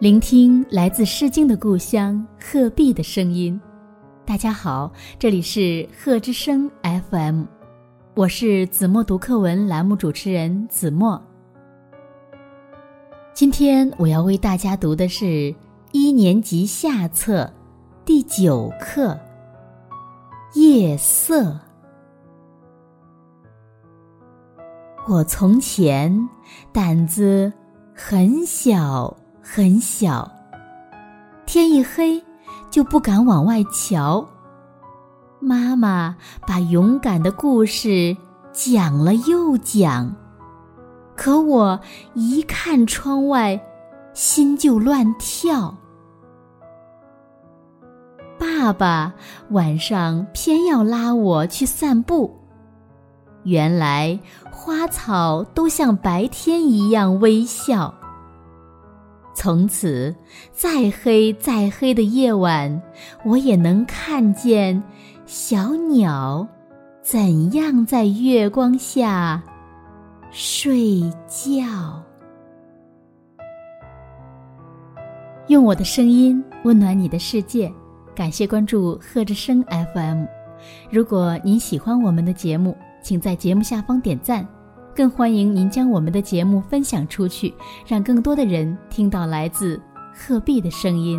聆听来自《诗经》的故乡鹤壁的声音。大家好，这里是鹤之声 FM，我是子墨读课文栏目主持人子墨。今天我要为大家读的是一年级下册第九课《夜色》。我从前胆子很小。很小，天一黑就不敢往外瞧。妈妈把勇敢的故事讲了又讲，可我一看窗外，心就乱跳。爸爸晚上偏要拉我去散步，原来花草都像白天一样微笑。从此，再黑再黑的夜晚，我也能看见小鸟怎样在月光下睡觉。用我的声音温暖你的世界，感谢关注贺之声 FM。如果您喜欢我们的节目，请在节目下方点赞。更欢迎您将我们的节目分享出去，让更多的人听到来自鹤壁的声音。